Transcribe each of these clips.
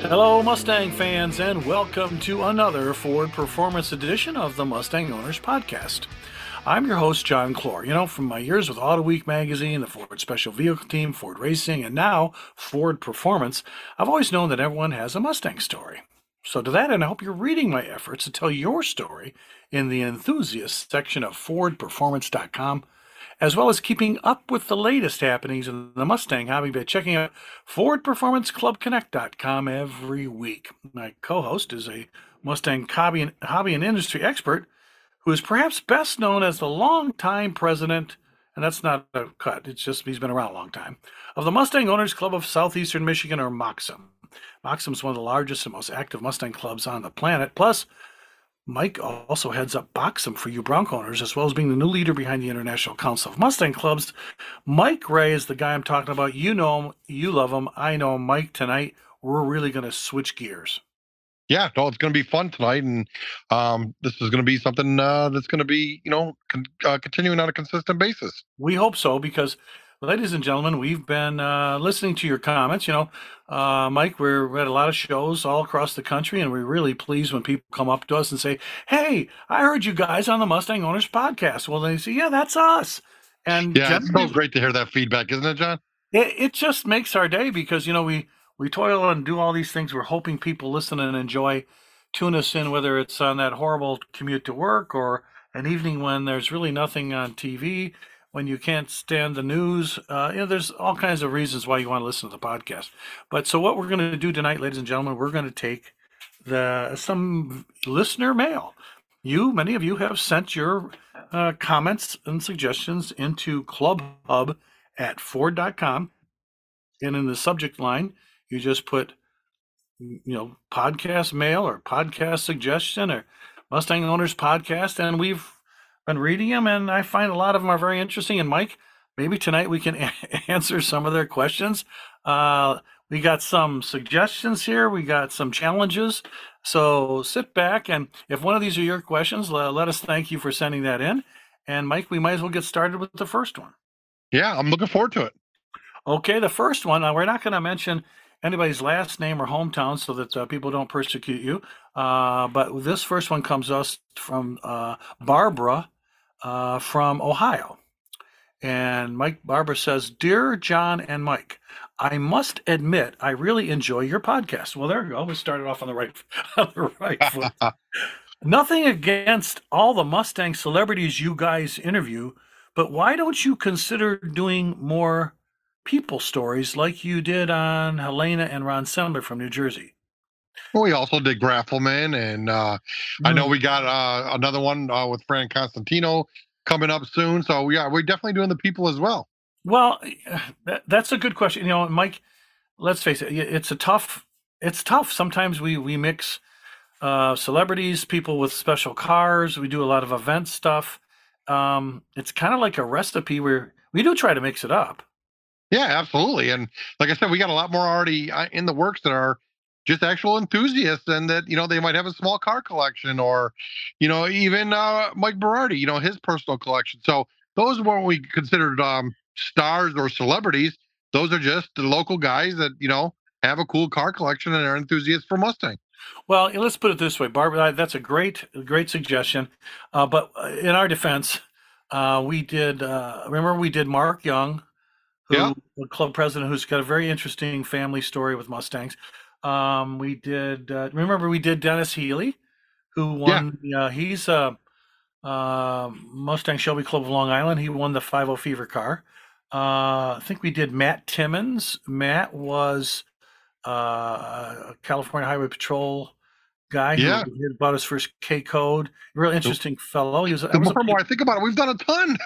Hello, Mustang fans, and welcome to another Ford Performance edition of the Mustang Owners Podcast. I'm your host, John Clor. You know, from my years with Auto Week magazine, the Ford Special Vehicle Team, Ford Racing, and now Ford Performance, I've always known that everyone has a Mustang story. So, to that end, I hope you're reading my efforts to tell your story in the enthusiast section of FordPerformance.com as well as keeping up with the latest happenings in the Mustang hobby by checking out FordPerformanceClubConnect.com every week. My co host is a Mustang hobby and, hobby and industry expert who is perhaps best known as the longtime president, and that's not a cut, it's just he's been around a long time, of the Mustang Owners Club of Southeastern Michigan, or MOCSM. MOCSM is one of the largest and most active Mustang clubs on the planet. Plus, Mike also heads up BOCSM for you Bronco owners, as well as being the new leader behind the International Council of Mustang Clubs. Mike Rey is the guy I'm talking about. You know him, you love him. I know him. Mike, tonight we're really going to switch gears. Yeah, no, it's going to be fun tonight, and um, this is going to be something uh, that's going to be, you know, con- uh, continuing on a consistent basis. We hope so because ladies and gentlemen, we've been uh, listening to your comments. You know, uh, Mike, we're at a lot of shows all across the country, and we're really pleased when people come up to us and say, "Hey, I heard you guys on the Mustang Owners Podcast." Well, they say, "Yeah, that's us." And yeah, it's so great to hear that feedback, isn't it, John? It, it just makes our day because you know we we toil and do all these things. We're hoping people listen and enjoy, tune us in, whether it's on that horrible commute to work or an evening when there's really nothing on TV when you can't stand the news. Uh, you know, there's all kinds of reasons why you want to listen to the podcast. But so what we're going to do tonight, ladies and gentlemen, we're going to take the some listener mail. You, many of you, have sent your uh, comments and suggestions into Club Hub at Ford.com, and in the subject line, you just put, you know, podcast mail or podcast suggestion or Mustang Owners Podcast, and we've been reading them, and I find a lot of them are very interesting. And Mike, maybe tonight we can a- answer some of their questions. Uh, we got some suggestions here. We got some challenges. So sit back, and if one of these are your questions, let, let us thank you for sending that in. And Mike, we might as well get started with the first one. Yeah, I'm looking forward to it. Okay, the first one. Now we're not going to mention anybody's last name or hometown so that uh, people don't persecute you. Uh, but this first one comes us from uh, Barbara uh, from Ohio. And Mike Barber says, Dear John and Mike, I must admit, I really enjoy your podcast. Well, there we go. We started off on the right, on the right foot. Nothing against all the Mustang celebrities you guys interview, but why don't you consider doing more people stories like you did on Helena and Ron Sembler from New Jersey? Well, we also did Graffelman, and uh, mm. I know we got uh, another one uh, with Fran Constantino coming up soon. So yeah, we're definitely doing the people as well. Well, that, that's a good question. You know, Mike, let's face it, it's a tough. It's tough. Sometimes we we mix uh, celebrities, people with special cars. We do a lot of event stuff. Um, it's kind of like a recipe where we do try to mix it up. Yeah, absolutely. And like I said, we got a lot more already uh, in the works that are just actual enthusiasts and that you know they might have a small car collection or you know even uh, mike berardi you know his personal collection. So those weren't we considered um, stars or celebrities. Those are just the local guys that you know have a cool car collection and are enthusiasts for mustang. Well let's put it this way barbara that's a great great suggestion. Uh, but uh, in our defense uh, we did uh, remember we did mark young who yeah. the club president who's got a very interesting family story with mustangs um, we did. Uh, remember, we did Dennis Healy, who won. Yeah. Uh, he's a uh, Mustang Shelby Club of Long Island. He won the 50 Fever car. Uh, I think we did Matt Timmons. Matt was uh, a California Highway Patrol guy yeah. who had bought his first K code. Real interesting fellow. He was. The more, more I think about it, we've done a ton.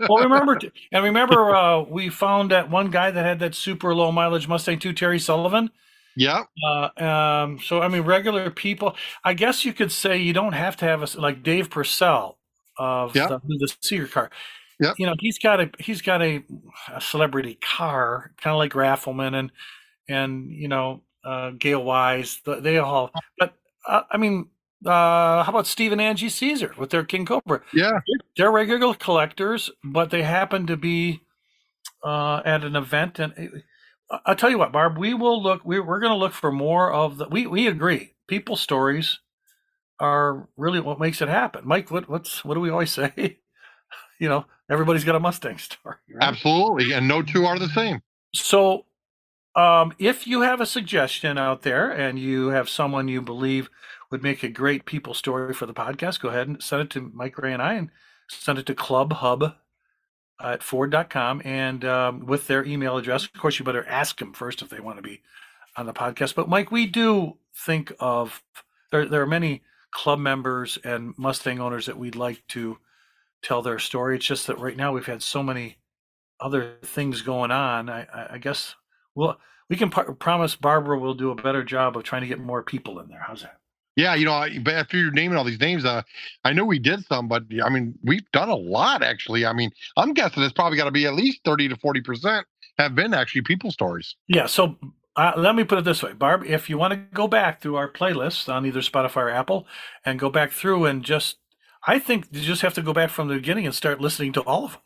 well, remember, and remember, uh, we found that one guy that had that super low mileage Mustang 2, Terry Sullivan. Yeah. Uh, um, so I mean, regular people. I guess you could say you don't have to have a like Dave Purcell of the, the Seeger car. Yeah. You know, he's got a he's got a, a celebrity car, kind of like Raffelman and and you know uh, Gail Wise. They all. But uh, I mean, uh, how about Steve and Angie Caesar with their King Cobra? Yeah, they're regular collectors, but they happen to be uh, at an event. And I'll tell you what, Barb, we will look. we're, we're going to look for more of the. We we agree. People stories are really what makes it happen. Mike, what what's what do we always say? you know, everybody's got a Mustang story. Right? Absolutely, and no two are the same. So, um, if you have a suggestion out there and you have someone you believe would make a great people story for the podcast, go ahead and send it to Mike Rey and I, and send it to Club At Ford.com and um, with their email address. Of course, you better ask them first if they want to be on the podcast. But Mike, we do think of there. There are many club members and Mustang owners that we'd like to tell their story. It's just that right now we've had so many other things going on. I, I guess well, we can promise Barbara will do a better job of trying to get more people in there. How's that? Yeah, you know, after you're naming all these names, uh, I know we did some, but I mean, we've done a lot actually. I mean, I'm guessing it's probably got to be at least 30 to 40 percent have been actually people stories. Yeah. So uh, let me put it this way, Barb. If you want to go back through our playlists on either Spotify or Apple and go back through and just, I think you just have to go back from the beginning and start listening to all of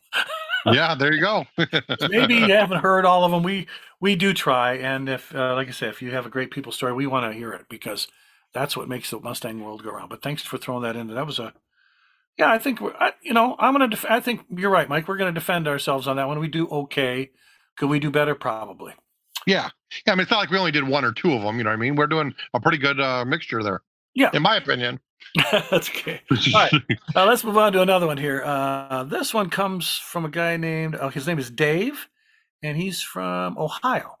them. yeah, there you go. Maybe you haven't heard all of them. We we do try, and if, uh, like I said, if you have a great people story, we want to hear it because that's what makes the Mustang world go around. But thanks for throwing that in. That was a, yeah, I think we're, I, you know, I'm gonna. Def- I think you're right, Mike. We're gonna defend ourselves on that one. We do okay. Could we do better? Probably. Yeah, yeah. I mean, it's not like we only did one or two of them. You know what I mean? We're doing a pretty good uh, mixture there. Yeah, in my opinion. That's okay. All right, uh, let's move on to another one here. Uh, this one comes from a guy named. Oh, his name is Dave, and he's from Ohio.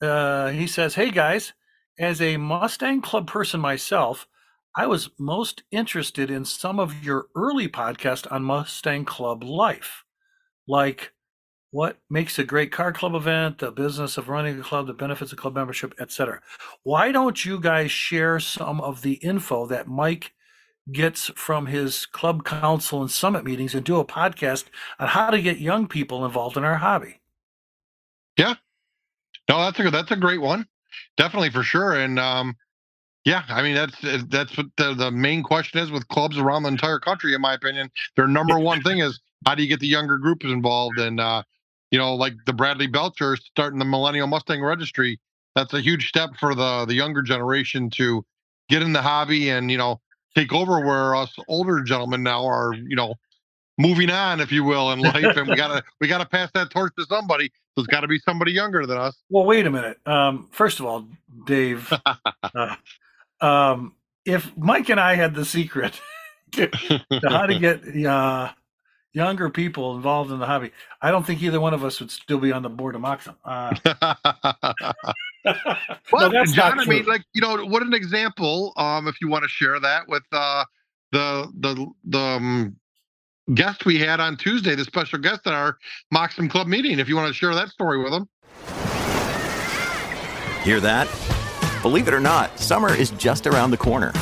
Uh, he says, "Hey guys, as a Mustang Club person myself, I was most interested in some of your early podcasts on Mustang Club life, like what makes a great car club event, the business of running a club, the benefits of club membership, etc. Why don't you guys share some of the info that Mike gets from his club council and summit meetings and do a podcast on how to get young people involved in our hobby? Yeah. No, that's a that's a great one definitely for sure. And um, yeah, I mean that's uh, that's what the, the main question is with clubs around the entire country. In my opinion, their number one thing is how do you get the younger groups involved? And uh, you know, like the Bradley Belcher starting the Millennial Mustang Registry. That's a huge step for the the younger generation to get in the hobby and you know take over where us older gentlemen now are you know moving on, if you will, in life, and we gotta we gotta pass that torch to somebody. So it's got to be somebody younger than us. Well, wait a minute. Um, first of all, Dave, uh, um, if Mike and I had the secret to, how to get uh, younger people involved in the hobby, I don't think either one of us would still be on the board of MOCSM. Uh, well, no, John, I mean, like you know, what an example. Um, if you want to share that with uh, the the the um, guest we had on Tuesday, the special guest at our MOCSM Club meeting, if you want to share that story with them. Hear that? Believe it or not, summer is just around the corner.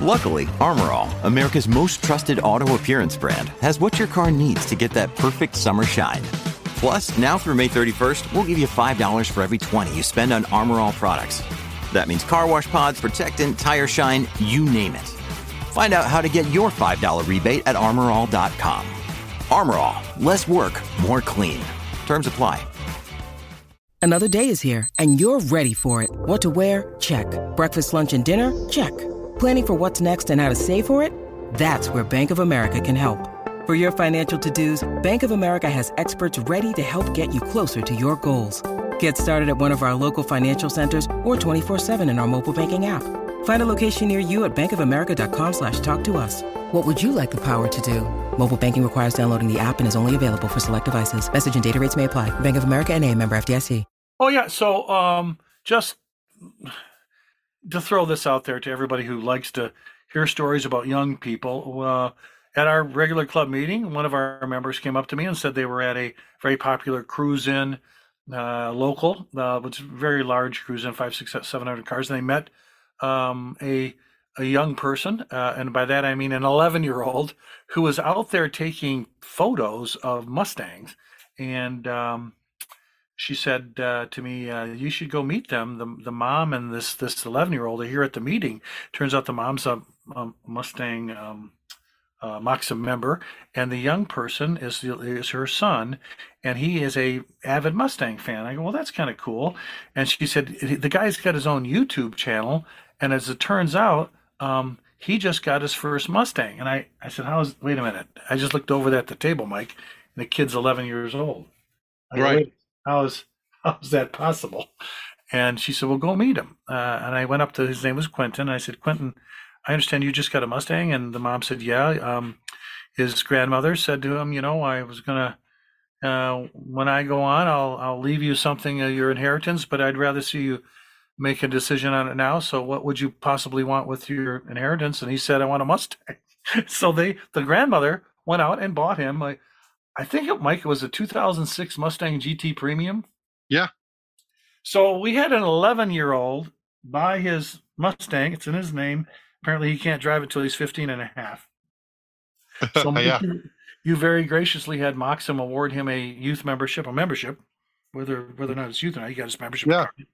Luckily, Armor All, America's most trusted auto appearance brand, has what your car needs to get that perfect summer shine. Plus, now through May 31st, we'll give you $5 for every 20 you spend on Armor All products. That means car wash pods, protectant, tire shine, you name it. Find out how to get your $5 rebate at armorall.com. Armor All, less work, more clean. Terms apply. Another day is here, and you're ready for it. What to wear? Check. Breakfast, lunch, and dinner? Check. Planning for what's next and how to save for it? That's where Bank of America can help. For your financial to dos, Bank of America has experts ready to help get you closer to your goals. Get started at one of our local financial centers or 24 7 in our mobile banking app. Find a location near you at bankofamerica.com slash talk to us. What would you like the power to do? Mobile banking requires downloading the app and is only available for select devices. Message and data rates may apply. Bank of America and a member FDIC. Oh, yeah. So um, just to throw this out there to everybody who likes to hear stories about young people, uh, at our regular club meeting, one of our members came up to me and said they were at a very popular cruise in uh, local, uh, which is very large cruise in, five, six, seven hundred cars. And they met um, a a young person, uh, and by that I mean an 11 year old who was out there taking photos of Mustangs, and um, she said uh, to me, uh, "You should go meet them." The the mom and this this 11 year old are here at the meeting. Turns out the mom's a um, Mustang um, uh, member, and the young person is is her son, and he is a avid Mustang fan. I go, well, that's kind of cool. And she said the guy's got his own YouTube channel, and as it turns out, um, he just got his first Mustang. And I I said, how's? Wait a minute. I just looked over at the table, Mike, and the kid's 11 years old. I right. How is how is that possible? And she said, well, go meet him. Uh, and I went up to his name was Quentin. I said, Quentin I understand you just got a Mustang. And the mom said, yeah. Um, his grandmother said to him, you know, I was going to, uh, when I go on, I'll, I'll leave you something of your inheritance, but I'd rather see you make a decision on it now. So what would you possibly want with your inheritance? And he said, I want a Mustang. so they, the grandmother went out and bought him. I, I think it, Mike, it was a 2006 Mustang GT Premium. Yeah. So we had an 11 year old buy his Mustang. It's in his name Apparently, he can't drive it until he's 15 and a half. So yeah. you, very graciously had MOCSM award him a youth membership, a membership, whether whether or not it's youth or not. He got his membership. Yeah. Card.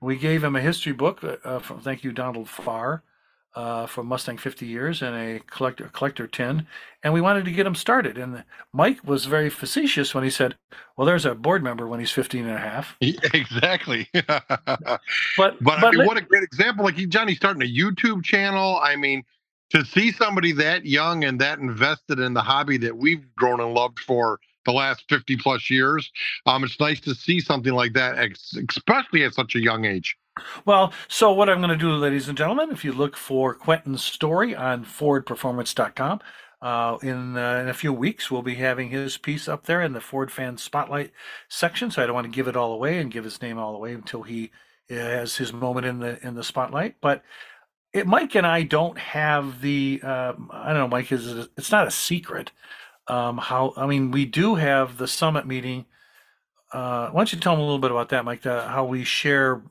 We gave him a history book uh, from thank you Donald Farr uh, from Mustang 50 years and a collector collector tin, and we wanted to get him started. And Mike was very facetious when he said, "Well, there's a board member when he's 15 and a half." Exactly. but but, but I mean, what a great example! Like he, Johnny, starting a YouTube channel. I mean, to see somebody that young and that invested in the hobby that we've grown and loved for the last 50 plus years, um, it's nice to see something like that, especially at such a young age. Well, so what I'm going to do, ladies and gentlemen, if you look for Quentin's story on FordPerformance.com, uh, in, uh, in a few weeks, we'll be having his piece up there in the Ford Fan Spotlight section. So I don't want to give it all away and give his name all away until he uh, has his moment in the in the spotlight. But it, Mike and I don't have the um, I don't know, Mike is it's not a secret. Um, how I mean, we do have the summit meeting. Uh, why don't you tell them a little bit about that, Mike? How we share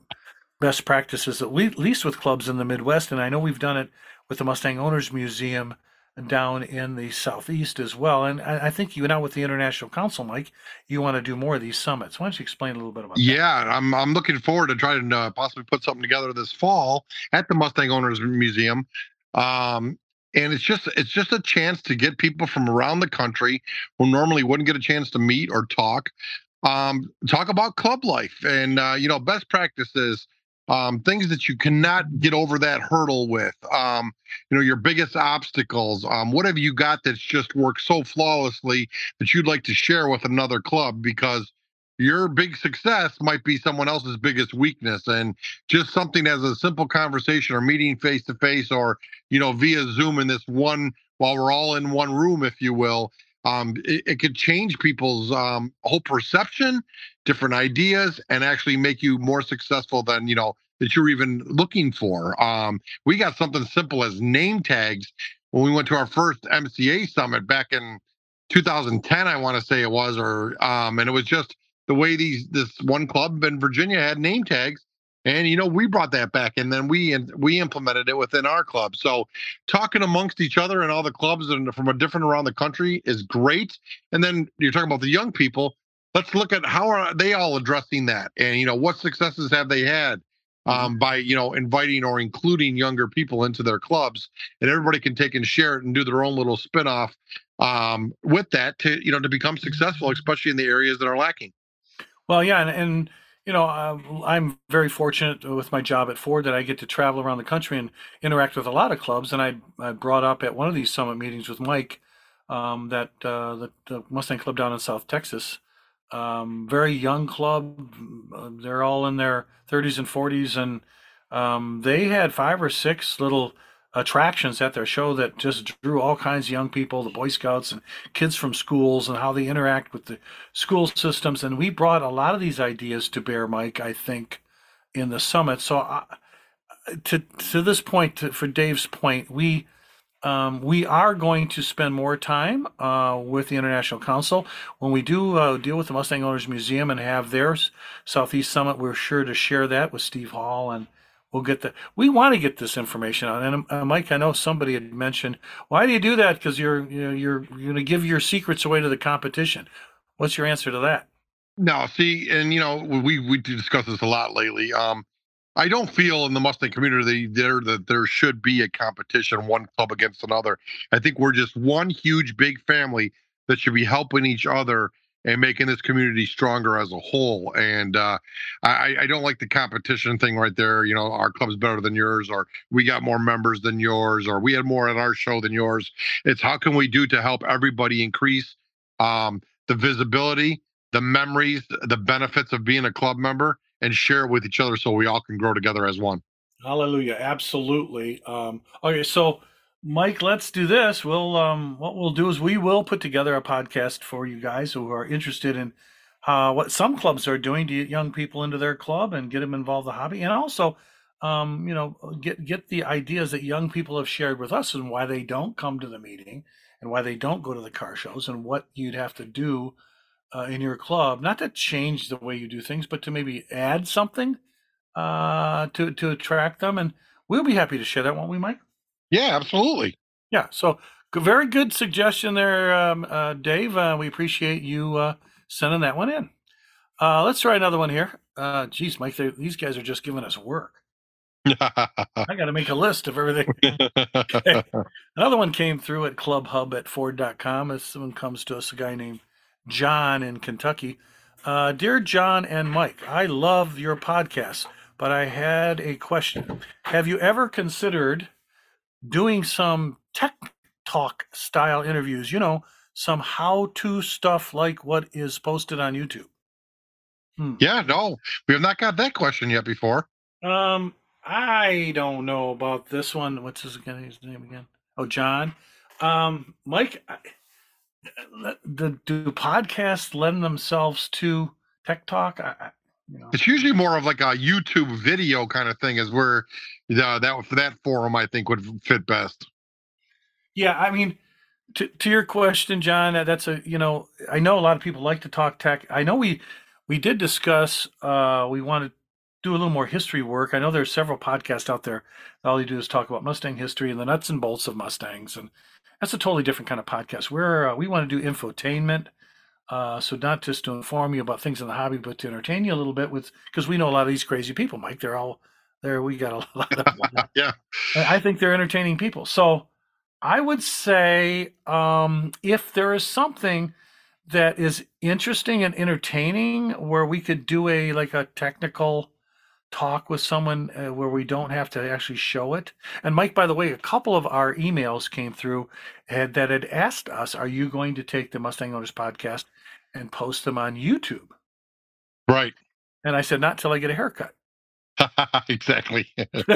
best practices, at least with clubs in the Midwest. And I know we've done it with the Mustang Owners Museum down in the Southeast as well. And I, I think you now with the International Council, Mike, you want to do more of these summits. Why don't you explain a little bit about yeah, that? I'm, I'm looking forward to trying to possibly put something together this fall at the Mustang Owners Museum. Um, and it's just it's just a chance to get people from around the country who normally wouldn't get a chance to meet or talk um, talk about club life and uh, you know best practices um, things that you cannot get over that hurdle with. Um, you know, your biggest obstacles. Um, what have you got that's just worked so flawlessly that you'd like to share with another club because your big success might be someone else's biggest weakness and just something as a simple conversation or meeting face to face or you know via zoom in this one while we're all in one room if you will um, it, it, could change people's um, whole perception, different ideas, and actually make you more successful than you know that you're even looking for. Um, we got something simple as name tags when we went to our first MCA summit back in 2010, I want to say it was, or um, and it was just the way these this one club in Virginia had name tags and you know, we brought that back, and then we and we implemented it within our club. So, talking amongst each other and all the clubs and from a different around the country is great. And then you're talking about the young people. Let's look at how are they all addressing that, and you know, what successes have they had mm-hmm. um, by you know inviting or including younger people into their clubs, and everybody can take and share it and do their own little spinoff um, with that to you know to become successful, especially in the areas that are lacking. Well, yeah, and, and you know, uh, I'm very fortunate with my job at Ford that I get to travel around the country and interact with a lot of clubs. And I, I brought up at one of these summit meetings with Mike um, that uh, the, the, Mustang Club down in South Texas, um, very young club. Uh, they're all in their 30s and 40s, and um, they had five or six little attractions at their show that just drew all kinds of young people, the Boy Scouts and kids from schools, and how they interact with the school systems. And we brought a lot of these ideas to bear, Mike. I think in the summit. So uh, to to this point, to, for Dave's point, we. Um, we are going to spend more time uh, with the International Council. When we do uh, deal with the Mustang Owners Museum and have their Southeast Summit, we're sure to share that with Steve Hall and we'll get the we want to get this information out. And uh, mike i know somebody had mentioned why do you do that? Because you're you know, you're, you're going to give your secrets away to the competition. What's your answer to that? No see and you know we we discuss this a lot lately. Um I don't feel in the Mustang community there that there should be a competition, one club against another. I think we're just one huge big family that should be helping each other and making this community stronger as a whole. And uh, I, I don't like the competition thing right there. You know, our club's better than yours, or we got more members than yours, or we had more at our show than yours. It's how can we do to help everybody increase um, the visibility, the memories, the benefits of being a club member, and share it with each other so we all can grow together as one. Hallelujah! Absolutely. Um, okay, so Mike, let's do this. We'll um, what we'll do is we will put together a podcast for you guys who are interested in uh, what some clubs are doing to get young people into their club and get them involved in the hobby, and also, um, you know, get get the ideas that young people have shared with us and why they don't come to the meeting and why they don't go to the car shows and what you'd have to do uh, in your club, not to change the way you do things, but to maybe add something uh, to to attract them. And we'll be happy to share that, won't we, Mike? Yeah, absolutely. Yeah. So very good suggestion there, um, uh, Dave. Uh, we appreciate you uh, sending that one in. Uh, let's try another one here. Uh, geez, Mike, these guys are just giving us work. I got to make a list of everything. okay. Another one came through at clubhub at ford.com. This one comes to us, a guy named John in Kentucky. Uh, Dear John and Mike, I love your podcast, but I had a question. Have you ever considered doing some tech talk style interviews, you know, some how to stuff like what is posted on YouTube. Hmm. Yeah, no, we have not got that question yet before. Um, I don't know about this one. What's his, his name again? Oh, John. Um, Mike, the, do podcasts lend themselves to tech talk? I, you know. It's usually more of like a YouTube video kind of thing, is where uh, that that forum I think would fit best. Yeah, I mean, to to your question, John, that's a you know I know a lot of people like to talk tech. I know we we did discuss uh, we want to do a little more history work. I know there's several podcasts out there. All you do is talk about Mustang history and the nuts and bolts of Mustangs, and that's a totally different kind of podcast. We're uh, we want to do infotainment. Uh, so not just to inform you about things in the hobby, but to entertain you a little bit with because we know a lot of these crazy people, Mike. They're all there. We got a lot of them. yeah. I think they're entertaining people. So I would say um, if there is something that is interesting and entertaining, where we could do a like a technical talk with someone uh, where we don't have to actually show it. And Mike, by the way, a couple of our emails came through had, that had asked us, "Are you going to take the Mustang Owners podcast and post them on YouTube. Right. And I said, not till I get a haircut. exactly.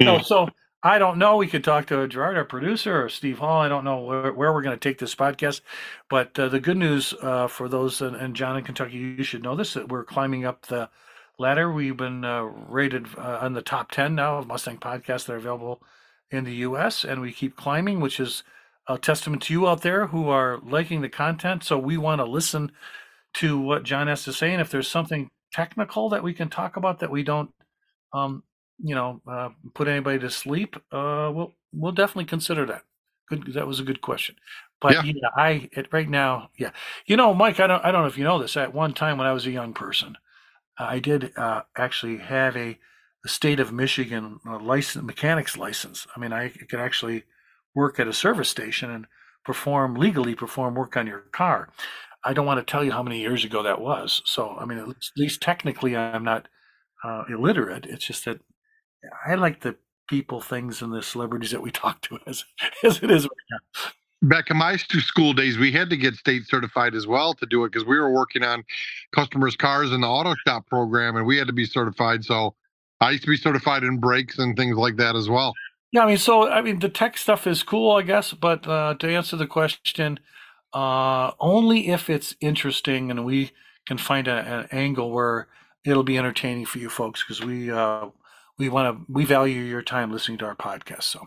no, so I don't know. We could talk to Gerard, our producer, or Steve Hall. I don't know where, where we're going to take this podcast. But uh, the good news uh, for those, and, and, John in Kentucky, you should know this, that we're climbing up the ladder. We've been uh, rated uh, on the top 10 now of Mustang podcasts that are available in the U.S., and we keep climbing, which is – a testament to you out there who are liking the content. So we want to listen to what John has to say, and if there's something technical that we can talk about that we don't, um, you know, uh, put anybody to sleep, uh, we'll we'll definitely consider that. Good, that was a good question. But yeah, yeah I it, right now, yeah, you know, Mike, I don't I don't know if you know this. At one time when I was a young person, I did uh, actually have a, a state of Michigan uh, license mechanics license. I mean, I could actually work at a service station and perform legally perform work on your car. I don't want to tell you how many years ago that was. So, I mean, at least, at least technically, I'm not uh, illiterate. It's just that I like the people, things, and the celebrities that we talk to as as it is right now. Back in my school days, we had to get state certified as well to do it because we were working on customers' cars in the auto shop program, and we had to be certified. So, I used to be certified in brakes and things like that as well. Yeah, I mean, so I mean, the tech stuff is cool, I guess, but uh, to answer the question, uh, only if it's interesting and we can find a, an angle where it'll be entertaining for you folks, because we uh, we want to we value your time listening to our podcast. So,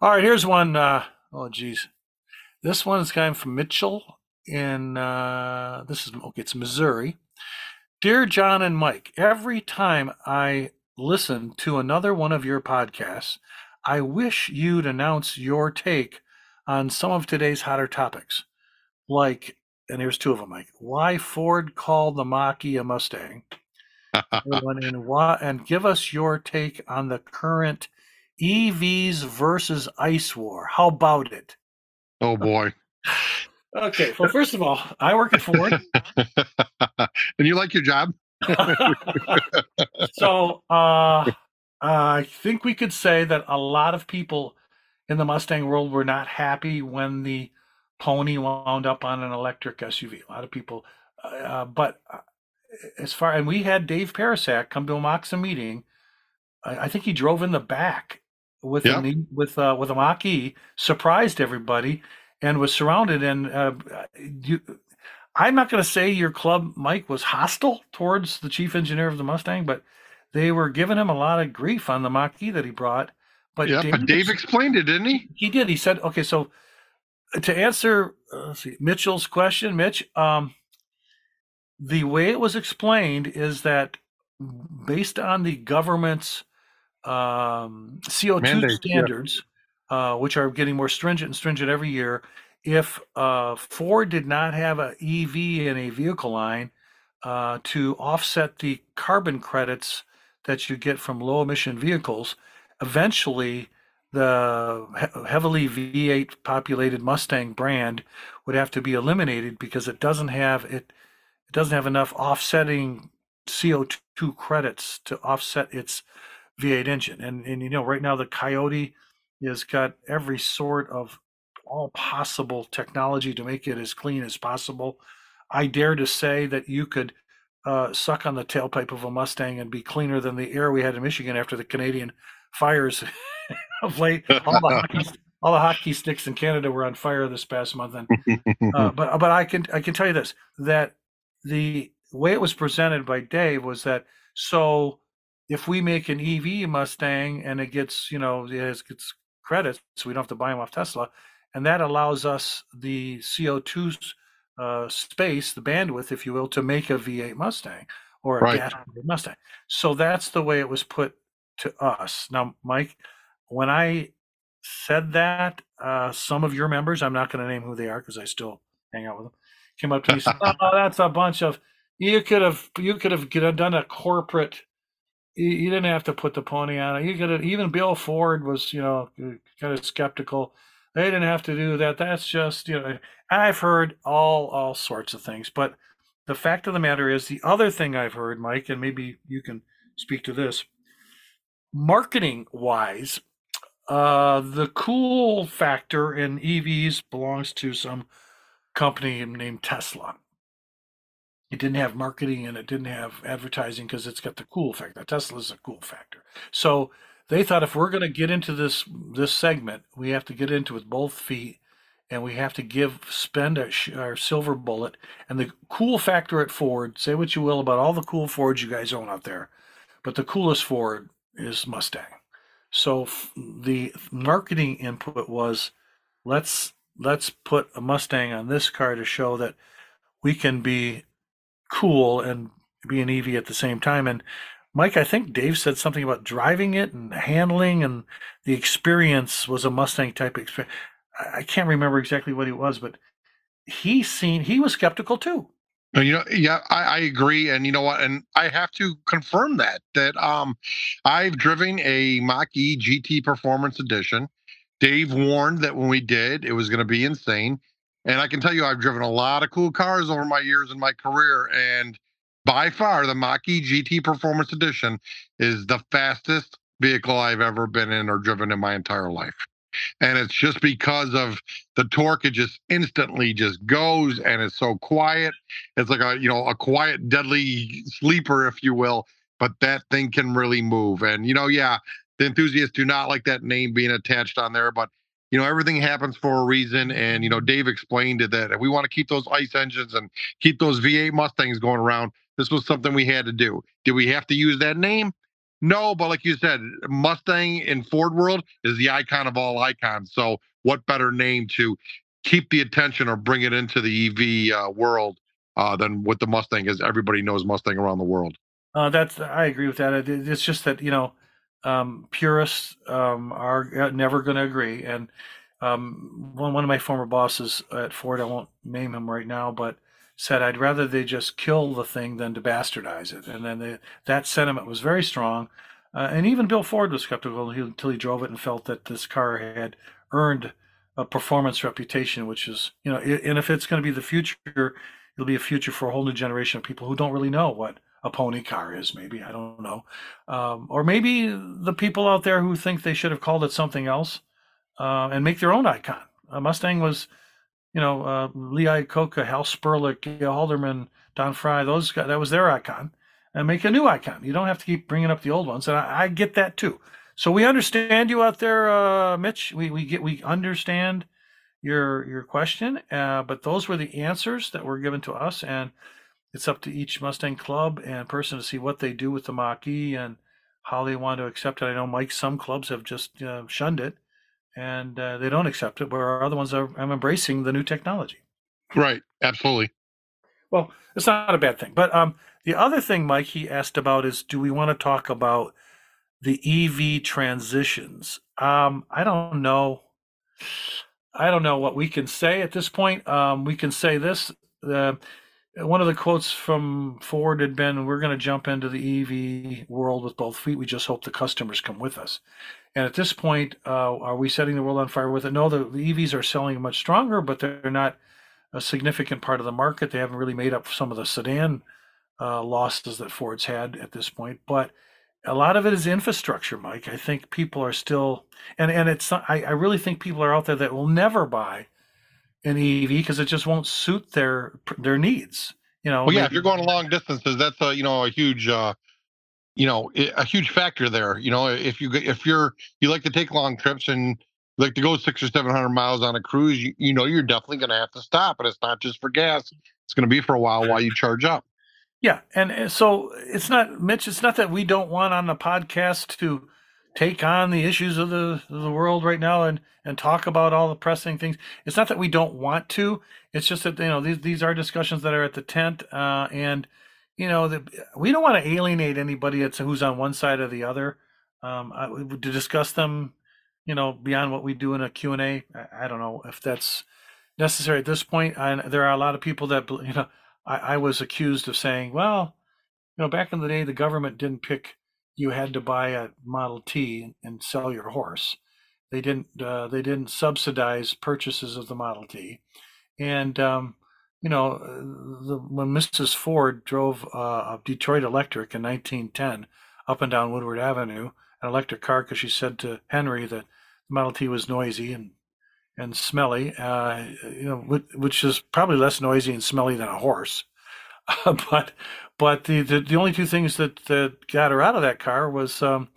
All right, here's one. Uh, oh, geez. This one is coming from Mitchell in, uh, this is, okay, it's Missouri. Dear John and Mike, every time I listen to another one of your podcasts, I wish you'd announce your take on some of today's hotter topics. Like, and here's two of them, Mike. Why Ford called the Mach-E a Mustang? and, and give us your take on the current EVs versus ICE war. How about it? Oh boy. okay. Well, first of all, I work at Ford. and you like your job? so uh, I think we could say that a lot of people in the Mustang world were not happy when the Pony wound up on an electric SUV. A lot of people, uh, but uh, as far and we had Dave Pericak come to a MOCSM meeting. I, I think he drove in the back with yeah. a, with uh, with a Mach-E, surprised everybody, and was surrounded. And uh, you, I'm not going to say your club, Mike, was hostile towards the chief engineer of the Mustang, but they were giving him a lot of grief on the Mach-E that he brought. But yeah, Dave, but Dave explained it, didn't he? He did. He said, "Okay, so to answer uh, see, Mitchell's question, Mitch, um, the way it was explained is that based on the government's um, CO2 Mandates, standards, yeah. uh, which are getting more stringent and stringent every year. If uh, Ford did not have an EV in a vehicle line uh, to offset the carbon credits that you get from low emission vehicles, eventually the heavily V8 populated Mustang brand would have to be eliminated because it doesn't have it, it doesn't have enough offsetting CO2 credits to offset its V8 engine. And and you know, right now the Coyote has got every sort of all possible technology to make it as clean as possible. I dare to say that you could uh, suck on the tailpipe of a Mustang and be cleaner than the air we had in Michigan after the Canadian fires of late. All the hockey, all the hockey sticks in Canada were on fire this past month. And uh, but but I can I can tell you this that the way it was presented by Dave was that so if we make an EV Mustang and it gets, you know, it gets credits, so we don't have to buy them off Tesla, and that allows us the CO2 uh, space, the bandwidth, if you will, to make a V8 Mustang or a right. gas Mustang. So that's the way it was put to us. Now, Mike, when I said that, uh, some of your members, I'm not going to name who they are because I still hang out with them, came up to me and said, "Oh, that's a bunch of you could have you could have done a corporate you, didn't have to put the pony on it. You could have, even Bill Ford was, you know, kind of skeptical. They didn't have to do that. That's just, you know, I've heard all all sorts of things. But the fact of the matter is, the other thing I've heard, Mike, and maybe you can speak to this, marketing wise, uh, the cool factor in EVs belongs to some company named Tesla it didn't have marketing and it didn't have advertising because it's got the cool factor. Tesla's a cool factor. So they thought if we're going to get into this this segment, we have to get into it with both feet, and we have to give spend our, our silver bullet. And the cool factor at Ford, say what you will about all the cool Fords you guys own out there, but the coolest Ford is Mustang. So the marketing input was, let's let's put a Mustang on this car to show that we can be cool and be an EV at the same time. And Mike, I think Dave said something about driving it and handling, and the experience was a Mustang type experience. I can't remember exactly what it was, but he seen he was skeptical too. You know, yeah, I, I, agree, and you know what, and I have to confirm that that um, I've driven a Mach-E GT Performance Edition. Dave warned that when we did, it was going to be insane. And I can tell you, I've driven a lot of cool cars over my years in my career. And by far, the Mach-E GT Performance Edition is the fastest vehicle I've ever been in or driven in my entire life. and it's just because of the torque. It just instantly just goes, and it's so quiet. It's like a you know a quiet, deadly sleeper, if you will. But that thing can really move, and you know, yeah, the enthusiasts do not like that name being attached on there, but you know everything happens for a reason and you know dave explained it that if we want to keep those ice engines and keep those v8 mustangs going around. This was something we had to do. Did we have to use that name? No but like you said mustang in ford world is the icon of all icons so what better name to keep the attention or bring it into the ev uh, world uh, than what the mustang is. Everybody knows mustang around the world. Uh, that's i agree with that. It's just that you know um, purists um, are never going to agree. And um, one, one of my former bosses at Ford, I won't name him right now, but said, I'd rather they just kill the thing than to bastardize it. And then they, that sentiment was very strong. Uh, and even Bill Ford was skeptical until he drove it and felt that this car had earned a performance reputation, which is, you know, and if it's going to be the future, it'll be a future for a whole new generation of people who don't really know what a pony car is, maybe. I don't know. Um, or maybe the people out there who think they should have called it something else uh, and make their own icon. A Mustang was, you know, uh, Lee Iacocca, Hal Sperlich, Gale Halderman, Don Frey, those guys, that was their icon. And make a new icon. You don't have to keep bringing up the old ones. And I, I get that too. So we understand you out there, uh, Mitch. We, we get we understand your your question, uh, but those were the answers that were given to us, and it's up to each Mustang club and person to see what they do with the Mach E and how they want to accept it. I know, Mike, some clubs have just uh, shunned it and uh, they don't accept it, where other ones are I'm embracing the new technology. Right, absolutely. Well, it's not a bad thing. But um, the other thing, Mike, he asked about is do we want to talk about the EV transitions? Um, I don't know. I don't know what we can say at this point. Um, we can say this. Uh, one of the quotes from Ford had been, "We're going to jump into the EV world with both feet. We just hope the customers come with us." And at this point, uh, are we setting the world on fire with it? No, the, the EVs are selling much stronger, but they're not a significant part of the market. They haven't really made up some of the sedan uh, losses that Ford's had at this point. But a lot of it is infrastructure, Mike. I think people are still, and and it's I, I really think people are out there that will never buy an EV because it just won't suit their their needs. You know. Well, yeah, maybe, if you're going long distances, that's a you know a huge. uh you know a huge factor there you know if you if you're you like to take long trips and like to go six or seven hundred miles on a cruise you, you know you're definitely going to have to stop and it's not just for gas it's going to be for a while while you charge up yeah and so it's not mitch it's not that we don't want on the podcast to take on the issues of the of the world right now and and talk about all the pressing things. It's not that we don't want to. It's just that you know these these are discussions that are at the tent, uh, and you know we don't want to alienate anybody that's who's on one side or the other. Um, I, to discuss them, you know, beyond what we do in a Q and A. I, I don't know if that's necessary at this point. And there are a lot of people that you know. I, I was accused of saying, well, you know, back in the day, the government didn't pick you had to buy a Model T and sell your horse. They didn't. Uh, they didn't subsidize purchases of the Model T, and um, you know, uh, the, when Mrs. Ford drove uh, a Detroit Electric in 1910 up and down Woodward Avenue, an electric car, because she said to Henry that the Model T was noisy and and smelly, uh, you know, which is probably less noisy and smelly than a horse. but but the, the, the only two things that, that got her out of that car was um,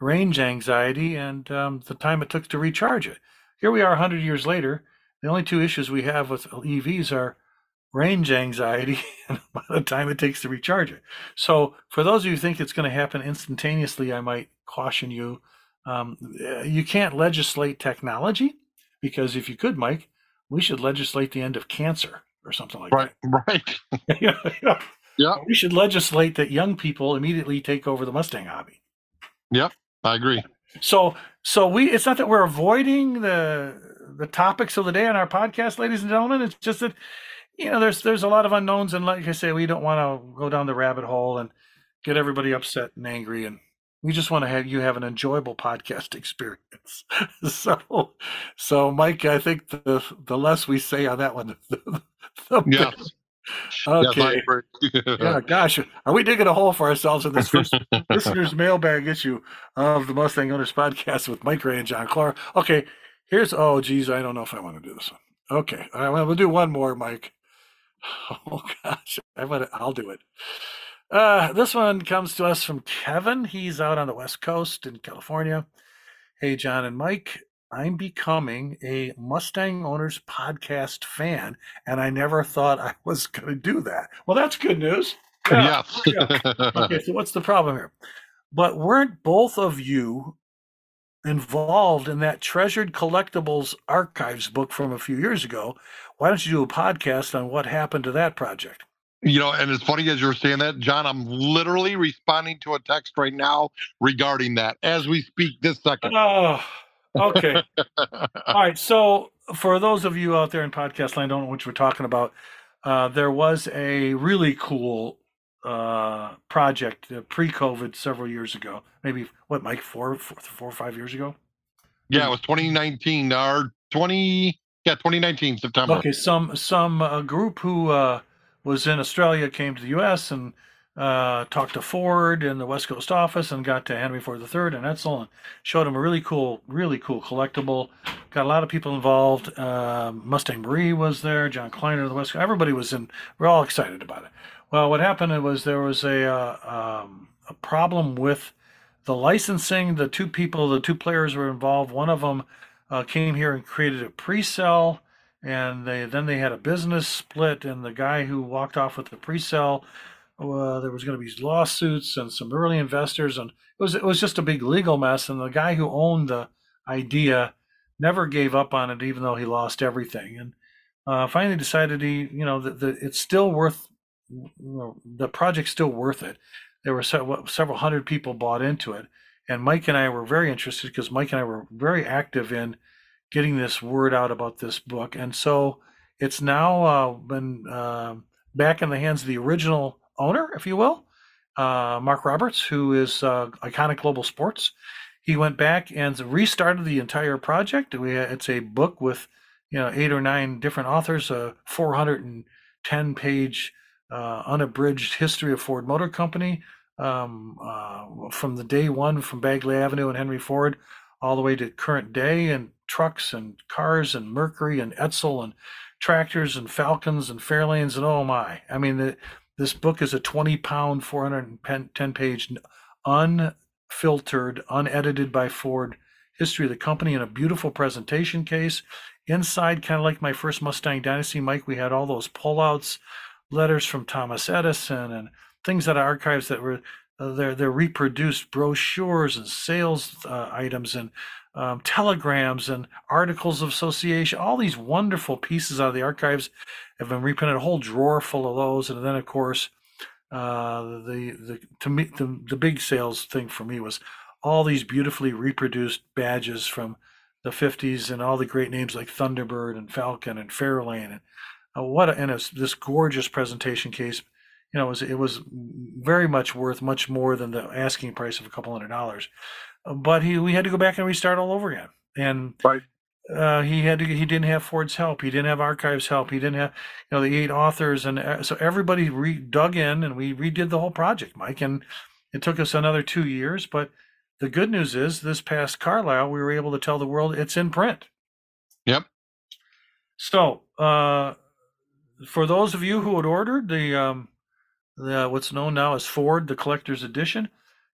range anxiety and um, the time it took to recharge it. Here we are 100 years later. The only two issues we have with EVs are range anxiety and the time it takes to recharge it. So, for those of you who think it's going to happen instantaneously, I might caution you um, you can't legislate technology because if you could, Mike, we should legislate the end of cancer or something like right, that. Right. yeah. Yeah. We should legislate that young people immediately take over the Mustang hobby. Yep, I agree. So so we it's not that we're avoiding the the topics of the day on our podcast, ladies and gentlemen. It's just that you know there's there's a lot of unknowns and like I say, we don't want to go down the rabbit hole and get everybody upset and angry and we just want to have you have an enjoyable podcast experience. so so Mike, I think the the less we say on that one, the, the yes. Okay. yeah, gosh, are we digging a hole for ourselves in this first listener's mailbag issue of the Mustang Owners Podcast with Mike Rey and John Clor? Okay, Here's oh geez, I don't know if I want to do this one. Okay, all right, well, we'll do one more, Mike. Oh gosh, I want I'll do it. Uh, this one comes to us from Kevin. He's out on the West Coast in California. Hey, John and Mike, I'm becoming a Mustang Owners podcast fan, and I never thought I was going to do that. Well, that's good news. Yeah. yeah. Okay, so what's the problem here? But weren't both of you involved in that treasured collectibles archives book from a few years ago? Why don't you do a podcast on what happened to that project? You know, and it's funny as you're saying that, John, I'm literally responding to a text right now regarding that as we speak this second. Oh, okay. All right. So, for those of you out there in podcast land, don't know what we're talking about. Uh, there was a really cool uh, project uh, pre-COVID several years ago. Maybe what, Mike, four, four, four or five years ago? Yeah, it was 2019 or 20, yeah, 2019 September. Okay, some some uh, group who uh, was in Australia came to the U.S. and uh, talked to Ford in the West Coast office and got to Henry Ford III and Edsel and showed him a really cool, really cool collectible. Got a lot of people involved. Uh, Mustang Marie was there. John Kleiner of the West. Coast. Everybody was in. We're all excited about it. Well, what happened was there was a uh, um, a problem with the licensing. The two people, the two players were involved. One of them uh, came here and created a pre-sale and they then they had a business split and the guy who walked off with the pre-sale uh, there was going to be lawsuits and some early investors and it was it was just a big legal mess and the guy who owned the idea never gave up on it even though he lost everything. And uh, finally decided he you know that it's still worth the project's still worth it. There were several, several hundred people bought into it. And mike and i were very interested because mike and i were very active in getting this word out about this book. And so it's now uh, been uh, back in the hands of the original owner, if you will, uh, Mark Roberts, who is uh, Iconic Global Sports. He went back and restarted the entire project. We, it's a book with you know eight or nine different authors, a 410 page uh, unabridged history of Ford Motor Company um, uh, from the day one from Bagley Avenue and Henry Ford all the way to current day and trucks and cars and Mercury and Edsel and tractors and Falcons and Fairlanes and oh my. I mean, the, this book is a 20 pound, 410 page, unfiltered, unedited by Ford history of the company in a beautiful presentation case. Inside, kind of like my first Mustang Dynasty, Mike, we had all those pullouts, letters from Thomas Edison, and things out of archives that were uh, they're they're reproduced brochures and sales uh, items and um, telegrams and articles of association. All these wonderful pieces out of the archives have been reprinted. A whole drawer full of those, and then of course, uh, the the to me the the big sales thing for me was all these beautifully reproduced badges from the 50s and all the great names like Thunderbird and Falcon and Fairlane and uh, what a, and it's this gorgeous presentation case you know, it was it was very much worth much more than the asking price of a couple hundred dollars. But he we had to go back and restart all over again. And right. Uh, he had to, he didn't have Ford's help. He didn't have archives help. He didn't have you know the eight authors and uh, so everybody re- dug in and we redid the whole project, Mike. And it took us another two years. But the good news is this past Carlisle, we were able to tell the world it's in print. Yep. So uh, for those of you who had ordered the um, the, what's known now as Ford, the collector's edition.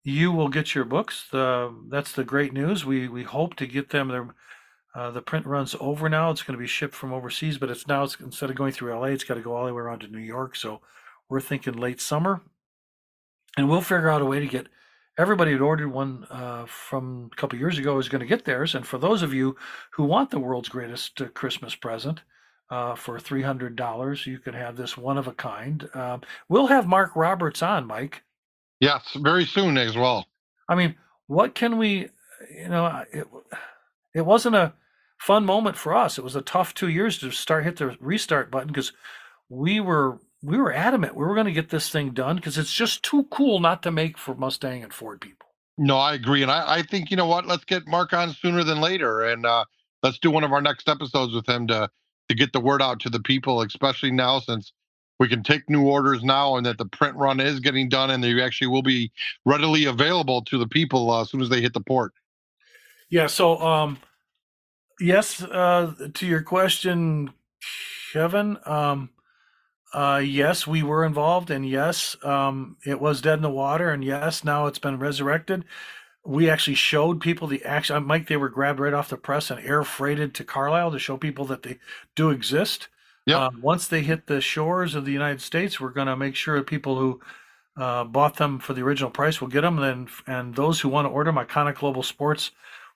You will get your books. The, that's the great news. We we hope to get them. Uh, the print runs over now. It's going to be shipped from overseas, but it's now it's, instead of going through LA, it's got to go all the way around to New York. So we're thinking late summer, and we'll figure out a way to get everybody who ordered one uh, from a couple years ago is going to get theirs. And for those of you who want the world's greatest uh, Christmas present, uh, for $300. You can have this one of a kind. Um, we'll have Mark Roberts on, Mike. Yes, very soon as well. I mean, what can we, you know, it, it wasn't a fun moment for us. It was a tough two years to start, hit the restart button because we were, we were adamant we were going to get this thing done because it's just too cool not to make for Mustang and Ford people. No, I agree. And I, I think, you know what, let's get Mark on sooner than later. And uh, let's do one of our next episodes with him to to get the word out to the people, especially now since we can take new orders now and that the print run is getting done and they actually will be readily available to the people uh, as soon as they hit the port. Yeah. So, um, yes, uh, to your question, Kevin. Um, uh, yes, we were involved, and yes, um, it was dead in the water, and yes, now it's been resurrected. We actually showed people the action. uh, Mike, they were grabbed right off the press and air freighted to Carlisle to show people that they do exist. Yep. Uh, once they hit the shores of the United States, we're going to make sure that people who uh, bought them for the original price will get them. Then, and those who want to order them, Iconic Global Sports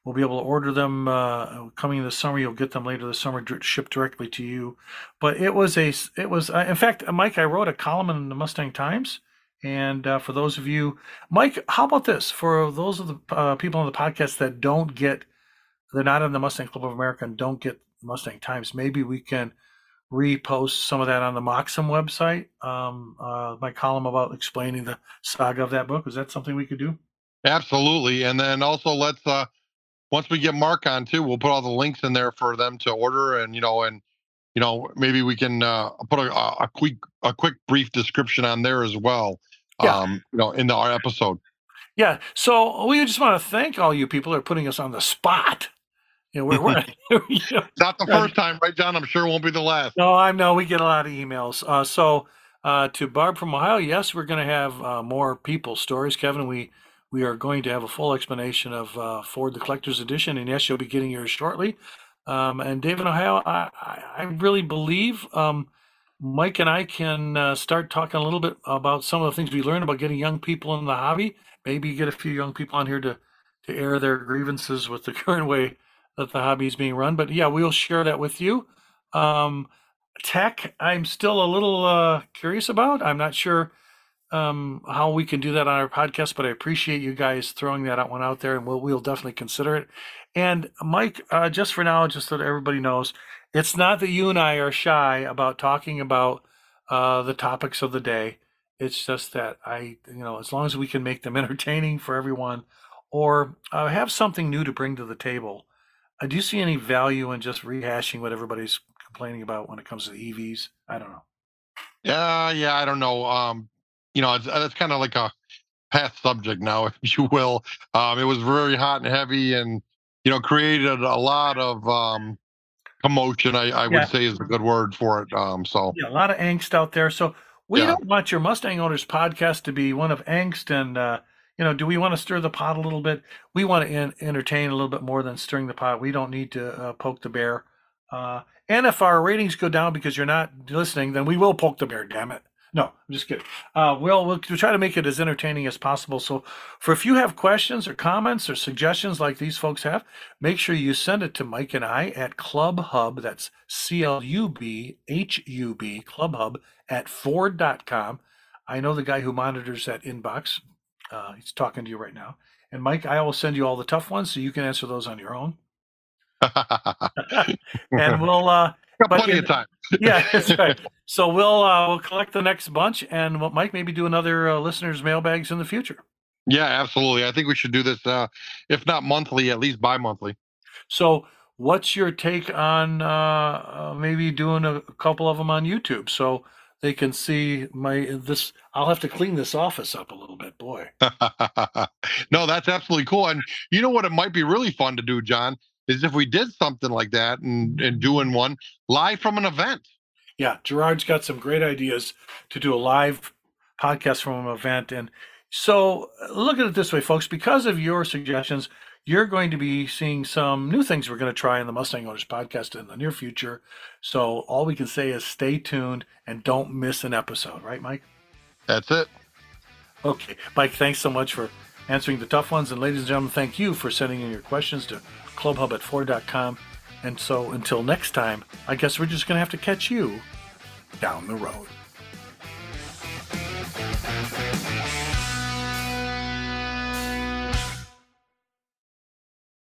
will be able to order them uh, coming this summer. You'll get them later this summer, shipped directly to you. But it was a, it was uh, in fact, Mike, I wrote a column in the Mustang Times. And uh, for those of you, Mike, how about this? For those of the uh, people on the podcast that don't get, they're not in the Mustang Club of America and don't get Mustang Times, maybe we can repost some of that on the MOCSM website. Um, uh, my column about explaining the saga of that book. Is that something we could do? Absolutely. And then also let's uh once we get Mark on too, we'll put all the links in there for them to order and you know and you know maybe we can uh put a, a quick a quick brief description on there as well. Yeah. Um, you know, in the, our episode. Yeah. So we just want to thank all you people that are putting us on the spot. You know, we're, we're you know, Not the first time, right, John? I'm sure it won't be the last. No, I know we get a lot of emails. Uh, so uh, to Barb from Ohio, yes, we're going to have uh, more people stories, Kevin. We we are going to have a full explanation of uh, Ford the Collector's Edition, and yes, you'll be getting yours shortly. Um, and David, Ohio, I, I, I really believe um, Mike and I can uh, start talking a little bit about some of the things we learned about getting young people in the hobby. Maybe get a few young people on here to to air their grievances with the current way that the hobby is being run. But yeah, we'll share that with you. Um, tech, I'm still a little uh, curious about. I'm not sure um, how we can do that on our podcast, but I appreciate you guys throwing that one out there, and we'll we'll definitely consider it. And Mike, uh, just for now, just so that everybody knows, it's not that you and I are shy about talking about uh, the topics of the day. It's just that I, you know, as long as we can make them entertaining for everyone, or uh, have something new to bring to the table. Uh, do you see any value in just rehashing what everybody's complaining about when it comes to EVs? I don't know. Yeah, yeah, I don't know. Um, you know, it's, it's kind of like a past subject now, if you will. Um, it was very hot and heavy, and you know, created a lot of um, commotion. I, I would Yeah. say is a good word for it. Um, so Yeah, a lot of angst out there. So we Yeah. don't want your Mustang Owners podcast to be one of angst and uh, you know, do we want to stir the pot a little bit? We want to en- entertain a little bit more than stirring the pot. We don't need to uh, poke the bear. Uh, and if our ratings go down because you're not listening, then we will poke the bear. Damn it! No, I'm just kidding. Uh, we'll we'll try to make it as entertaining as possible. So, for if you have questions or comments or suggestions like these folks have, make sure you send it to Mike and I at Club Hub. That's C L U B H U B Club Hub at Ford.com. I know the guy who monitors that inbox. Uh, he's talking to you right now. And Mike, I will send you all the tough ones so you can answer those on your own. and we'll uh got plenty in- of time. yeah, that's right. So we'll uh we'll collect the next bunch and we'll, Mike maybe do another uh, listeners mailbags in the future. Yeah, absolutely. I think we should do this, uh, if not monthly, at least bi-monthly. So what's your take on uh, uh maybe doing a, couple of them on YouTube so they can see my this I'll have to clean this office up a little bit, boy. no, that's absolutely cool. And you know what? It might be really fun to do, John, is if we did something like that and, and doing one live from an event. Yeah, Gerard's got some great ideas to do a live podcast from an event. And so look at it this way, folks, because of your suggestions, you're going to be seeing some new things we're going to try in the Mustang Owners podcast in the near future. So all we can say is stay tuned and don't miss an episode, right, Mike? That's it. Okay, Mike, thanks so much for answering the tough ones. And ladies and gentlemen, thank you for sending in your questions to clubhub at ford.com. And so until next time, I guess we're just going to have to catch you down the road.